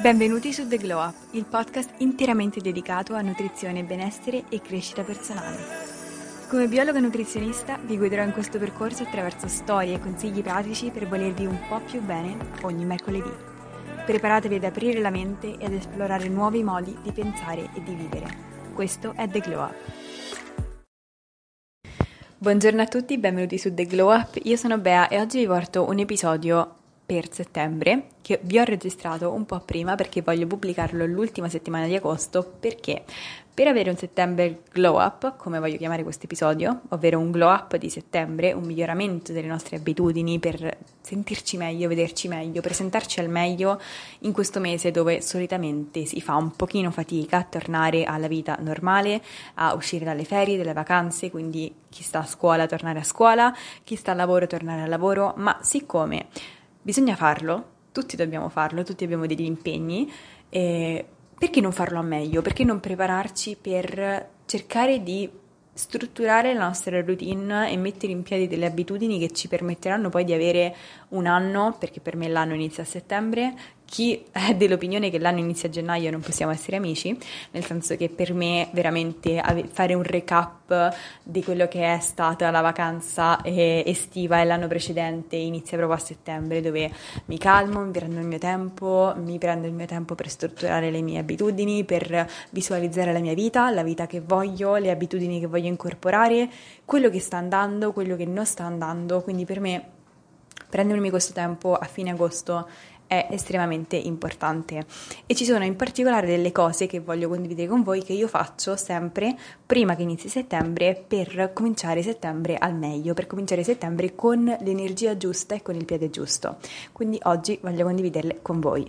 Benvenuti su The Glow Up, il podcast interamente dedicato a nutrizione, benessere e crescita personale. Come biologa nutrizionista vi guiderò in questo percorso attraverso storie e consigli pratici per volervi un po' più bene ogni mercoledì. Preparatevi ad aprire la mente e ad esplorare nuovi modi di pensare e di vivere. Questo è The Glow Up. Buongiorno a tutti, benvenuti su The Glow Up. Io sono Bea e oggi vi porto un episodio per settembre, che vi ho registrato un po' prima perché voglio pubblicarlo l'ultima settimana di agosto, perché per avere un settembre glow up, come voglio chiamare questo episodio, ovvero un glow up di settembre, un miglioramento delle nostre abitudini per sentirci meglio, vederci meglio, presentarci al meglio in questo mese dove solitamente si fa un pochino fatica a tornare alla vita normale, a uscire dalle ferie, dalle vacanze, quindi chi sta a scuola tornare a scuola, chi sta al lavoro tornare al lavoro, ma siccome Bisogna farlo, tutti dobbiamo farlo, tutti abbiamo degli impegni. E perché non farlo a meglio? Perché non prepararci per cercare di strutturare la nostra routine e mettere in piedi delle abitudini che ci permetteranno poi di avere un anno, perché per me l'anno inizia a settembre, chi è dell'opinione che l'anno inizia a gennaio non possiamo essere amici, nel senso che per me veramente fare un recap di quello che è stata la vacanza eh, estiva e l'anno precedente inizia proprio a settembre dove mi calmo, mi prendo il mio tempo, mi prendo il mio tempo per strutturare le mie abitudini, per visualizzare la mia vita, la vita che voglio, le abitudini che voglio incorporare, quello che sta andando, quello che non sta andando, quindi per me prendermi questo tempo a fine agosto è estremamente importante e ci sono in particolare delle cose che voglio condividere con voi che io faccio sempre prima che inizi settembre per cominciare settembre al meglio, per cominciare settembre con l'energia giusta e con il piede giusto. Quindi oggi voglio condividerle con voi.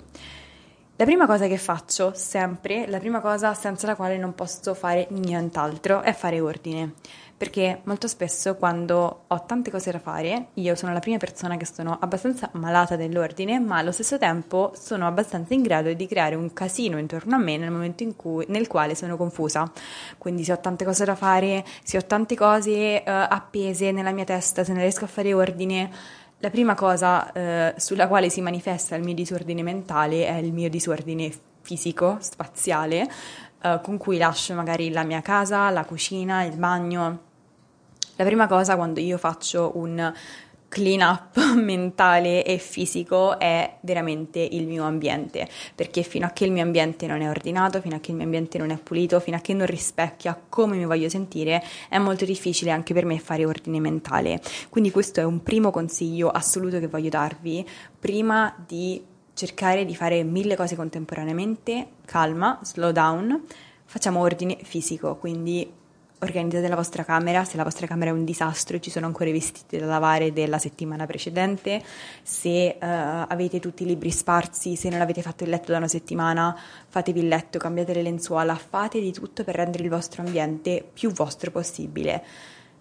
La prima cosa che faccio sempre, la prima cosa senza la quale non posso fare nient'altro è fare ordine perché molto spesso quando ho tante cose da fare, io sono la prima persona che sono abbastanza malata dell'ordine, ma allo stesso tempo sono abbastanza in grado di creare un casino intorno a me nel momento in cui, nel quale sono confusa. Quindi se ho tante cose da fare, se ho tante cose uh, appese nella mia testa, se non riesco a fare ordine, la prima cosa uh, sulla quale si manifesta il mio disordine mentale è il mio disordine fisico, spaziale, uh, con cui lascio magari la mia casa, la cucina, il bagno la prima cosa quando io faccio un clean up mentale e fisico è veramente il mio ambiente, perché fino a che il mio ambiente non è ordinato, fino a che il mio ambiente non è pulito, fino a che non rispecchia come mi voglio sentire, è molto difficile anche per me fare ordine mentale. Quindi questo è un primo consiglio assoluto che voglio darvi prima di cercare di fare mille cose contemporaneamente, calma, slow down, facciamo ordine fisico, quindi organizzate la vostra camera, se la vostra camera è un disastro e ci sono ancora i vestiti da lavare della settimana precedente, se uh, avete tutti i libri sparsi, se non avete fatto il letto da una settimana, fatevi il letto, cambiate le lenzuola, fate di tutto per rendere il vostro ambiente più vostro possibile,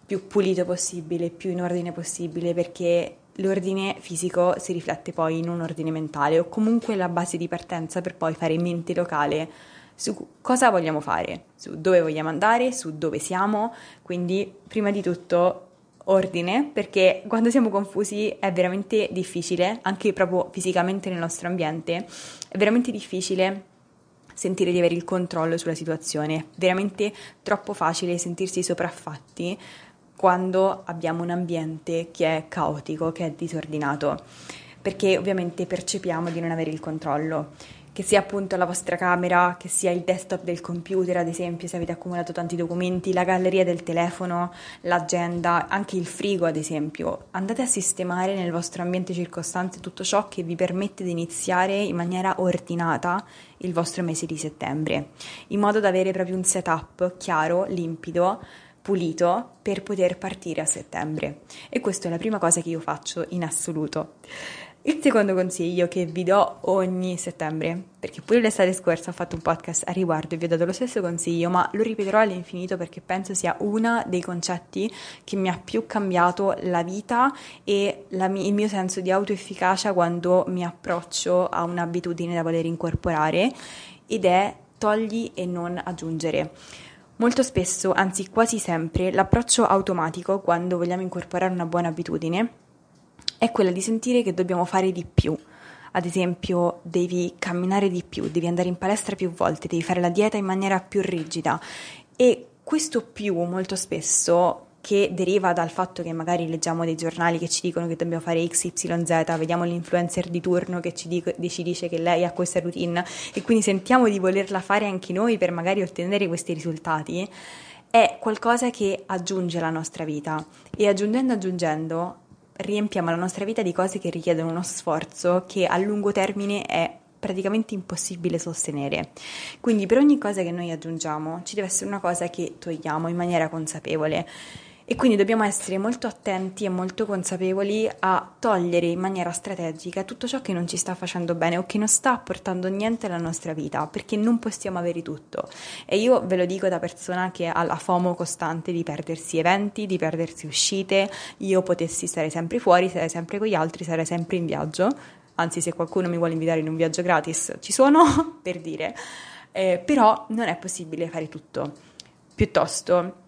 più pulito possibile, più in ordine possibile, perché l'ordine fisico si riflette poi in un ordine mentale o comunque la base di partenza per poi fare mente locale su cosa vogliamo fare, su dove vogliamo andare, su dove siamo, quindi prima di tutto ordine perché quando siamo confusi è veramente difficile, anche proprio fisicamente nel nostro ambiente, è veramente difficile sentire di avere il controllo sulla situazione, è veramente troppo facile sentirsi sopraffatti quando abbiamo un ambiente che è caotico, che è disordinato, perché ovviamente percepiamo di non avere il controllo che sia appunto la vostra camera, che sia il desktop del computer, ad esempio, se avete accumulato tanti documenti, la galleria del telefono, l'agenda, anche il frigo, ad esempio. Andate a sistemare nel vostro ambiente circostante tutto ciò che vi permette di iniziare in maniera ordinata il vostro mese di settembre, in modo da avere proprio un setup chiaro, limpido, pulito per poter partire a settembre. E questa è la prima cosa che io faccio in assoluto. Il secondo consiglio che vi do ogni settembre, perché pure l'estate scorsa ho fatto un podcast a riguardo e vi ho dato lo stesso consiglio, ma lo ripeterò all'infinito perché penso sia uno dei concetti che mi ha più cambiato la vita e la, il mio senso di autoefficacia quando mi approccio a un'abitudine da voler incorporare ed è togli e non aggiungere. Molto spesso, anzi quasi sempre, l'approccio automatico quando vogliamo incorporare una buona abitudine è quella di sentire che dobbiamo fare di più. ad esempio devi camminare di più, devi andare in palestra più volte, devi fare la dieta in maniera più rigida e questo più molto spesso che deriva dal fatto che magari leggiamo dei giornali che ci dicono che dobbiamo fare XYZ, vediamo l'influencer di turno che ci, dico, ci, dice che lei ha questa routine e quindi sentiamo di volerla fare anche noi per magari ottenere questi risultati, è qualcosa che aggiunge alla nostra vita e aggiungendo aggiungendo riempiamo la nostra vita di cose che richiedono uno sforzo che a lungo termine è praticamente impossibile sostenere. Quindi per ogni cosa che noi aggiungiamo ci deve essere una cosa che togliamo in maniera consapevole. E quindi dobbiamo essere molto attenti e molto consapevoli a togliere in maniera strategica tutto ciò che non ci sta facendo bene o che non sta apportando niente alla nostra vita, perché non possiamo avere tutto. E io ve lo dico da persona che ha la FOMO costante di perdersi eventi, di perdersi uscite. Io potessi stare sempre fuori, stare sempre con gli altri, stare sempre in viaggio. Anzi, se qualcuno mi vuole invitare in un viaggio gratis, ci sono, per dire. Eh, però non è possibile fare tutto. Piuttosto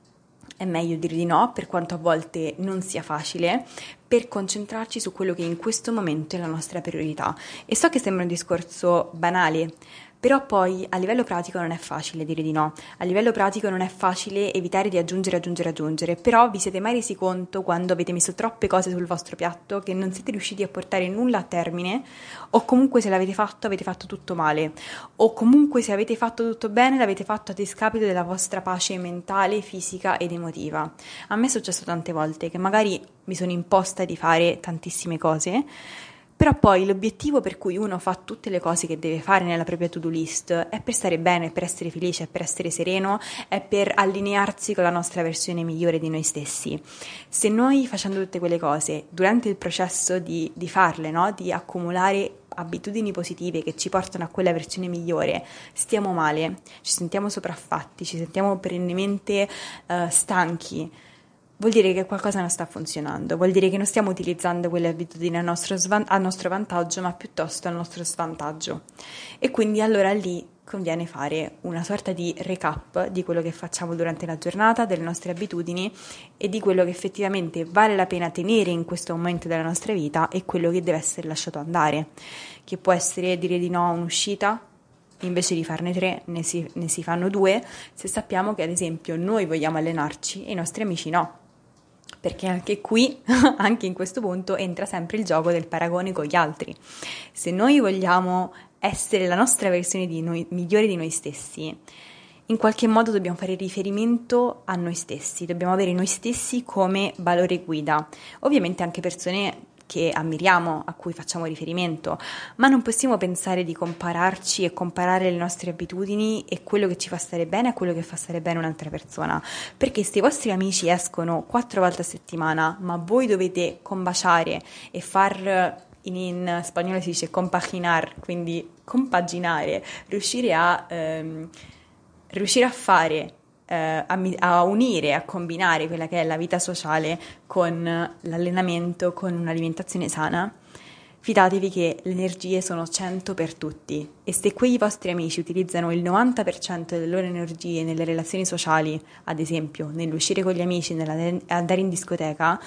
è meglio dire di no, per quanto a volte non sia facile, per concentrarci su quello che in questo momento è la nostra priorità. E so che sembra un discorso banale, però poi a livello pratico non è facile dire di no, a livello pratico non è facile evitare di aggiungere, aggiungere, aggiungere, però vi siete mai resi conto quando avete messo troppe cose sul vostro piatto che non siete riusciti a portare nulla a termine? O comunque se l'avete fatto avete fatto tutto male. O comunque se avete fatto tutto bene l'avete fatto a discapito della vostra pace mentale, fisica ed emotiva. A me è successo tante volte che magari mi sono imposta di fare tantissime cose però poi l'obiettivo per cui uno fa tutte le cose che deve fare nella propria to-do list è per stare bene, per essere felice, per essere sereno, è per allinearsi con la nostra versione migliore di noi stessi. Se noi facendo tutte quelle cose durante il processo di, di farle, no? di accumulare abitudini positive che ci portano a quella versione migliore, stiamo male, ci sentiamo sopraffatti, ci sentiamo perennemente uh, stanchi vuol dire che qualcosa non sta funzionando, vuol dire che non stiamo utilizzando quelle abitudini a nostro, svan- a nostro vantaggio, ma piuttosto a nostro svantaggio. E quindi allora lì conviene fare una sorta di recap di quello che facciamo durante la giornata, delle nostre abitudini e di quello che effettivamente vale la pena tenere in questo momento della nostra vita e quello che deve essere lasciato andare, che può essere dire di no a un'uscita, invece di farne tre ne si, ne si fanno due, se sappiamo che ad esempio noi vogliamo allenarci e i nostri amici no perché anche qui, anche in questo punto, entra sempre il gioco del paragone con gli altri. Se noi vogliamo essere la nostra versione di noi, migliore di noi stessi, in qualche modo dobbiamo fare riferimento a noi stessi, dobbiamo avere noi stessi come valore guida. Ovviamente anche persone che ammiriamo, a cui facciamo riferimento, ma non possiamo pensare di compararci e comparare le nostre abitudini e quello che ci fa stare bene a quello che fa stare bene un'altra persona, perché se i vostri amici escono quattro volte a settimana, ma voi dovete combaciare e far in, in, spagnolo si dice compaginar, quindi compaginare, riuscire a, ehm, riuscire a fare eh, a, a, unire, a combinare quella che è la vita sociale con l'allenamento, con un'alimentazione sana, fidatevi che le energie sono 100 per tutti. E se quei vostri amici utilizzano il 90% delle loro energie nelle relazioni sociali, ad esempio nell'uscire con gli amici, nell'andare in discoteca,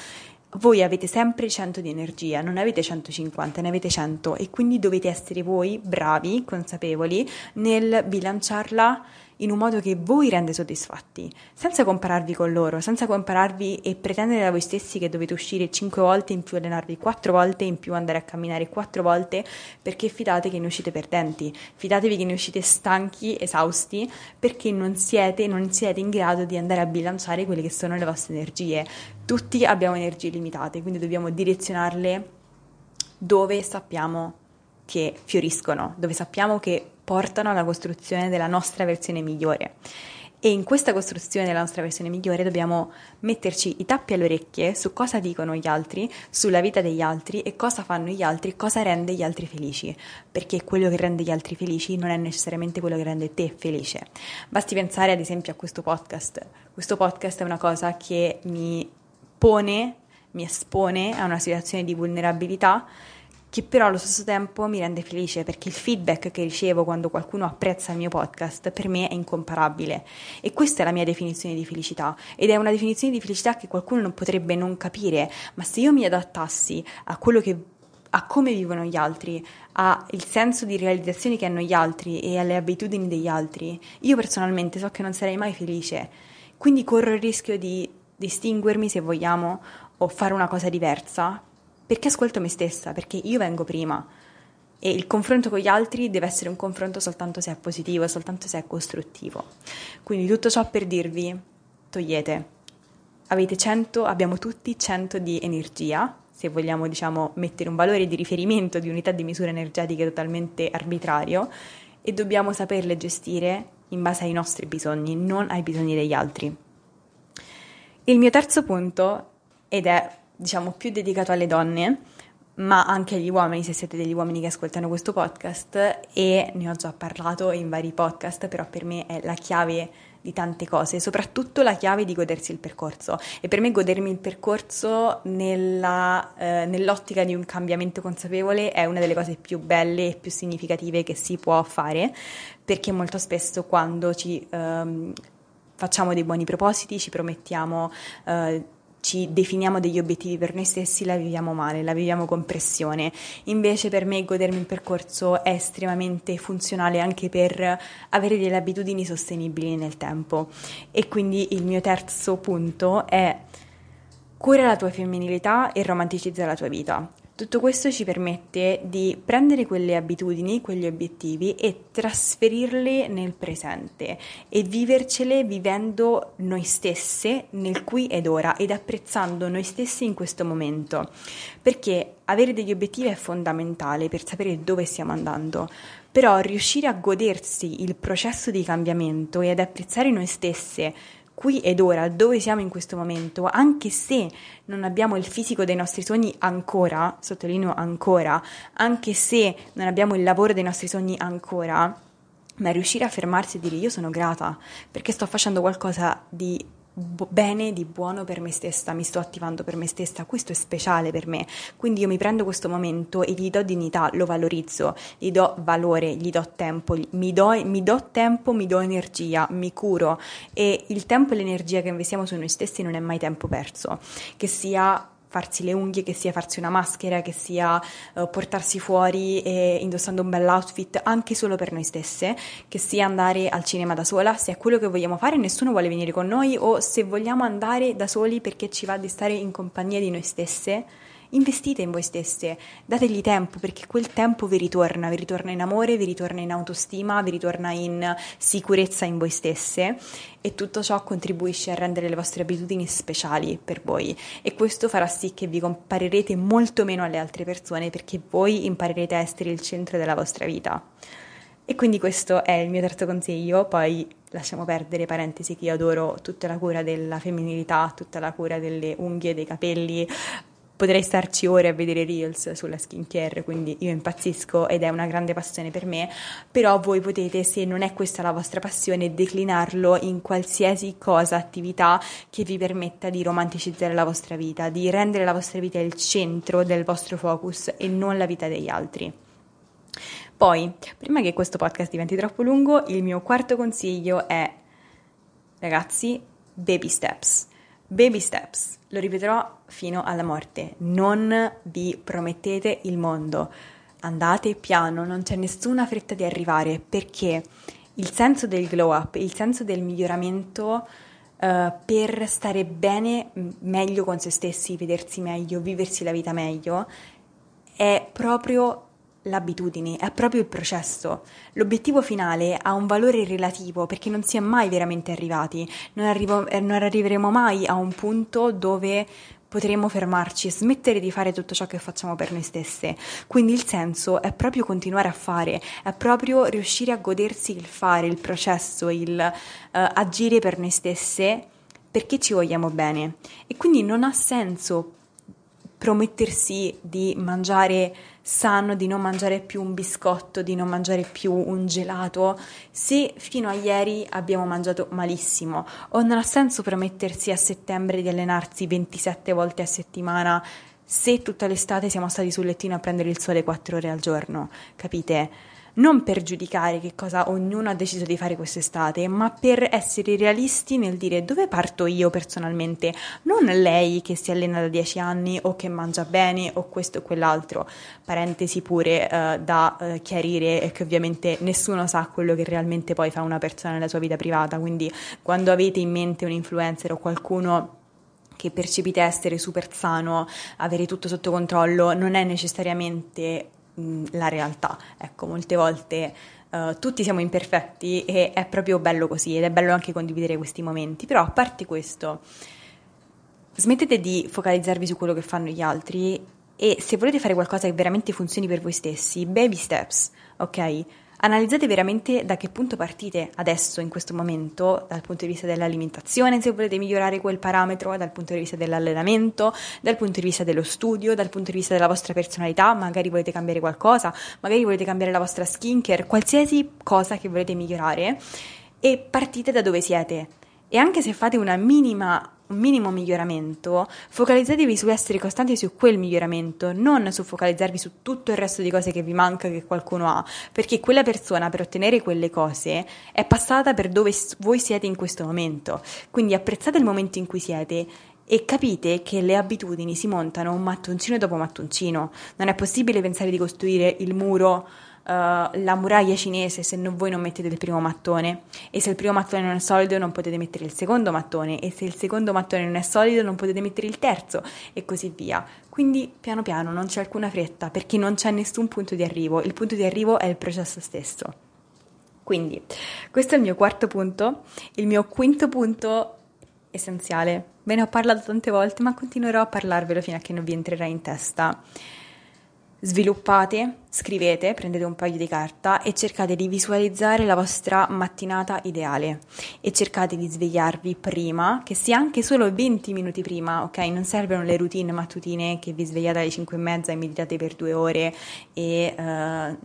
voi avete sempre 100 di energia, non avete 150, ne avete 100 e quindi dovete essere voi bravi, consapevoli nel bilanciarla in un modo che voi rende soddisfatti, senza compararvi con loro, senza compararvi e pretendere da voi stessi che dovete uscire 5 volte in più, allenarvi 4 volte in più, andare a camminare 4 volte, perché fidate che ne uscite perdenti, fidatevi che ne uscite stanchi, esausti, perché non siete, non siete in grado di andare a bilanciare quelle che sono le vostre energie. Tutti abbiamo energie limitate, quindi dobbiamo direzionarle dove sappiamo che fioriscono, dove sappiamo che portano alla costruzione della nostra versione migliore. E in questa costruzione della nostra versione migliore dobbiamo metterci i tappi alle orecchie su cosa dicono gli altri, sulla vita degli altri e cosa fanno gli altri, cosa rende gli altri felici. Perché quello che rende gli altri felici non è necessariamente quello che rende te felice. Basti pensare ad esempio a questo podcast. Questo podcast è una cosa che mi pone, mi espone a una situazione di vulnerabilità che però allo stesso tempo mi rende felice perché il feedback che ricevo quando qualcuno apprezza il mio podcast per me è incomparabile. E questa è la mia definizione di felicità. Ed è una definizione di felicità che qualcuno non potrebbe non capire, ma se io mi adattassi a quello che a come vivono gli altri, al senso di realizzazione che hanno gli altri e alle abitudini degli altri, io personalmente so che non sarei mai felice. Quindi corro il rischio di distinguermi, se vogliamo, o fare una cosa diversa, perché ascolto me stessa, perché io vengo prima. E il confronto con gli altri deve essere un confronto soltanto se è positivo, soltanto se è costruttivo. Quindi tutto ciò per dirvi, togliete. Avete 100, abbiamo tutti 100 di energia, se vogliamo diciamo mettere un valore di riferimento di unità di misura energetica totalmente arbitrario e dobbiamo saperle gestire in base ai nostri bisogni, non ai bisogni degli altri. Il mio terzo punto, ed è diciamo più dedicato alle donne, ma anche agli uomini, se siete degli uomini che ascoltano questo podcast, e ne ho già parlato in vari podcast, però per me è la chiave di tante cose, soprattutto la chiave di godersi il percorso. E per me godermi il percorso nella, eh, nell'ottica di un cambiamento consapevole è una delle cose più belle e più significative che si può fare, perché molto spesso quando ci... Ehm, facciamo dei buoni propositi, ci promettiamo eh, ci definiamo degli obiettivi per noi stessi, la viviamo male, la viviamo con pressione. Invece per me godermi il percorso è estremamente funzionale anche per avere delle abitudini sostenibili nel tempo. E quindi il mio terzo punto è cura la tua femminilità e romanticizza la tua vita. Tutto questo ci permette di prendere quelle abitudini, quegli obiettivi e trasferirle nel presente e vivercele vivendo noi stesse nel qui ed ora ed apprezzando noi stessi in questo momento. Perché avere degli obiettivi è fondamentale per sapere dove stiamo andando, però riuscire a godersi il processo di cambiamento e ad apprezzare noi stesse qui ed ora, dove siamo in questo momento, anche se non abbiamo il fisico dei nostri sogni ancora, sottolineo ancora, anche se non abbiamo il lavoro dei nostri sogni ancora, ma riuscire a fermarsi e dire io sono grata perché sto facendo qualcosa di bene, di buono per me stessa, mi sto attivando per me stessa, questo è speciale per me, quindi io mi prendo questo momento e gli do dignità, lo valorizzo, gli do valore, gli do tempo, mi do, mi do tempo, mi do energia, mi curo. E il tempo e l'energia che investiamo su noi stessi non è mai tempo perso, che sia farsi le unghie, che sia farsi una maschera, che sia uh, portarsi fuori e indossando un bel outfit anche solo per noi stesse, che sia andare al cinema da sola, se è quello che vogliamo fare, nessuno vuole venire con noi o se vogliamo andare da soli perché ci va di stare in compagnia di noi stesse investite in voi stesse, dategli tempo perché quel tempo vi ritorna, vi ritorna in amore, vi ritorna in autostima, vi ritorna in sicurezza in voi stesse e tutto ciò contribuisce a rendere le vostre abitudini speciali per voi e questo farà sì che vi comparerete molto meno alle altre persone perché voi imparerete a essere il centro della vostra vita. E quindi questo è il mio terzo consiglio, poi lasciamo perdere parentesi che io adoro tutta la cura della femminilità, tutta la cura delle unghie, dei capelli, potrei starci ore a vedere reels sulla skincare, quindi io impazzisco ed è una grande passione per me, però voi potete, se non è questa la vostra passione, declinarlo in qualsiasi cosa, attività che vi permetta di romanticizzare la vostra vita, di rendere la vostra vita il centro del vostro focus e non la vita degli altri. Poi, prima che questo podcast diventi troppo lungo, il mio quarto consiglio è, ragazzi, baby steps. Baby steps, lo ripeterò fino alla morte, non vi promettete il mondo, andate piano, non c'è nessuna fretta di arrivare perché il senso del glow up, il senso del miglioramento uh, per stare bene, meglio con se stessi, vedersi meglio, viversi la vita meglio, è proprio l'abitudine, è proprio il processo. L'obiettivo finale ha un valore relativo perché non si è mai veramente arrivati, non, arrivo, eh, non arriveremo mai a un punto dove potremo fermarci e smettere di fare tutto ciò che facciamo per noi stesse. Quindi il senso è proprio continuare a fare, è proprio riuscire a godersi il fare, il processo, il uh, agire per noi stesse perché ci vogliamo bene. E quindi non ha senso promettersi di mangiare sano, di non mangiare più un biscotto, di non mangiare più un gelato, se fino a ieri abbiamo mangiato malissimo, o non ha senso promettersi a settembre di allenarsi 27 volte a settimana se tutta l'estate siamo stati sul lettino a prendere il sole 4 ore al giorno, capite? Non per giudicare che cosa ognuno ha deciso di fare quest'estate, ma per essere realisti nel dire dove parto io personalmente, non lei che si allena da dieci anni o che mangia bene o questo o quell'altro. Parentesi pure eh, da eh, chiarire e che ovviamente nessuno sa quello che realmente poi fa una persona nella sua vita privata, quindi quando avete in mente un influencer o qualcuno che percepite essere super sano, avere tutto sotto controllo, non è necessariamente mh, la realtà. Ecco, molte volte uh, tutti siamo imperfetti e è proprio bello così ed è bello anche condividere questi momenti. Però a parte questo, smettete di focalizzarvi su quello che fanno gli altri e se volete fare qualcosa che veramente funzioni per voi stessi, baby steps, ok? Analizzate veramente da che punto partite adesso, in questo momento, dal punto di vista dell'alimentazione, se volete migliorare quel parametro, dal punto di vista dell'allenamento, dal punto di vista dello studio, dal punto di vista della vostra personalità, magari volete cambiare qualcosa, magari volete cambiare la vostra skincare, qualsiasi cosa che volete migliorare e partite da dove siete. E anche se fate una minima un minimo miglioramento, focalizzatevi su essere costanti su quel miglioramento, non su focalizzarvi su tutto il resto di cose che vi manca che qualcuno ha, perché quella persona per ottenere quelle cose è passata per dove voi siete in questo momento. Quindi apprezzate il momento in cui siete e capite che le abitudini si montano mattoncino dopo mattoncino. Non è possibile pensare di costruire il muro la muraglia cinese se non, voi non mettete il primo mattone e se il primo mattone non è solido non potete mettere il secondo mattone e se il secondo mattone non è solido non potete mettere il terzo e così via. Quindi piano piano non c'è alcuna fretta perché non c'è nessun punto di arrivo, il punto di arrivo è il processo stesso. Quindi questo è il mio quarto punto, il mio quinto punto essenziale. Ve ne ho parlato tante volte, ma continuerò a parlarvelo fino a che non vi entrerà in testa sviluppate, scrivete, prendete un paio di carta e cercate di visualizzare la vostra mattinata ideale e cercate di svegliarvi prima, che sia anche solo 20 minuti prima, ok? Non servono le routine mattutine che vi svegliate alle 5 e mezza e meditate per due ore e uh,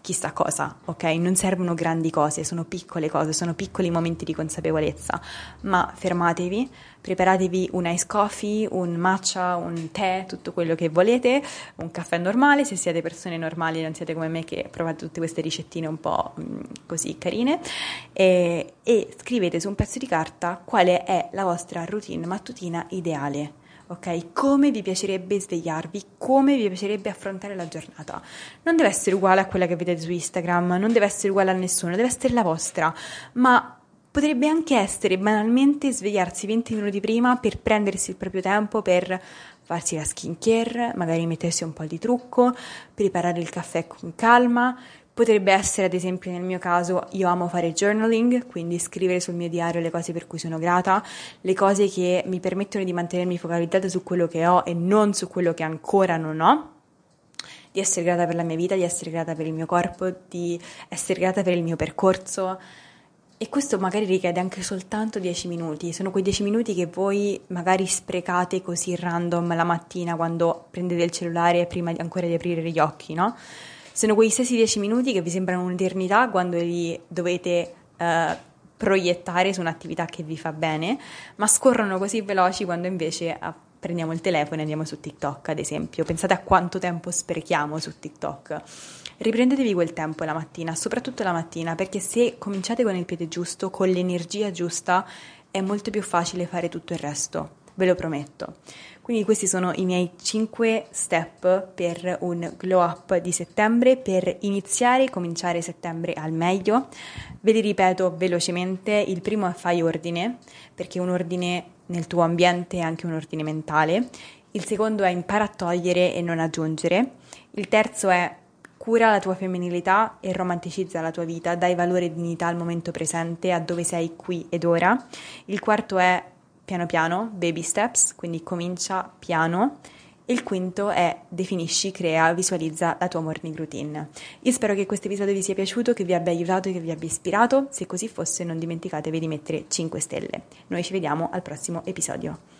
chissà cosa, ok? Non servono grandi cose, sono piccole cose, sono piccoli momenti di consapevolezza, ma fermatevi, preparatevi un ice coffee, un matcha, un tè, tutto quello che volete, un caffè normale, se siete persone normali, non siete come me che provate tutte queste ricettine un po' mm, così carine, e, e scrivete su un pezzo di carta quale è la vostra routine mattutina ideale ok? Come vi piacerebbe svegliarvi, come vi piacerebbe affrontare la giornata. Non deve essere uguale a quella che vedete su Instagram, non deve essere uguale a nessuno, deve essere la vostra, ma potrebbe anche essere banalmente svegliarsi 20 minuti prima per prendersi il proprio tempo per farsi la skincare, magari mettersi un po' di trucco, preparare il caffè con calma, Potrebbe essere, ad esempio, nel mio caso, io amo fare journaling, quindi scrivere sul mio diario le cose per cui sono grata, le cose che mi permettono di mantenermi focalizzata su quello che ho e non su quello che ancora non ho di essere grata per la mia vita, di essere grata per il mio corpo, di essere grata per il mio percorso. E questo magari richiede anche soltanto 10 minuti. Sono quei 10 minuti che voi magari sprecate così random la mattina quando prendete il cellulare prima ancora di aprire gli occhi, no? Sono quei stessi 10 minuti che vi sembrano un'eternità quando li dovete uh, proiettare su un'attività che vi fa bene, ma scorrono così veloci quando invece uh, prendiamo il telefono e andiamo su TikTok, ad esempio. Pensate a quanto tempo sprechiamo su TikTok. Riprendetevi quel tempo la mattina, soprattutto la mattina, perché se cominciate con il piede giusto, con l'energia giusta, è molto più facile fare tutto il resto, ve lo prometto. Quindi questi sono i miei 5 step per un glow up di settembre, per iniziare e cominciare settembre al meglio. Ve li ripeto velocemente, il primo è fai ordine, perché un ordine nel tuo ambiente è anche un ordine mentale. Il secondo è impara a togliere e non aggiungere. Il terzo è cura la tua femminilità e romanticizza la tua vita, dai valore e dignità al momento presente, a dove sei qui ed ora. Il quarto è piano piano, baby steps, quindi comincia piano. Il quinto è definisci, crea, visualizza la tua morning routine. Io spero che questo episodio vi sia piaciuto, che vi abbia aiutato che vi abbia ispirato. Se così fosse non dimenticatevi di mettere 5 stelle. Noi ci vediamo al prossimo episodio.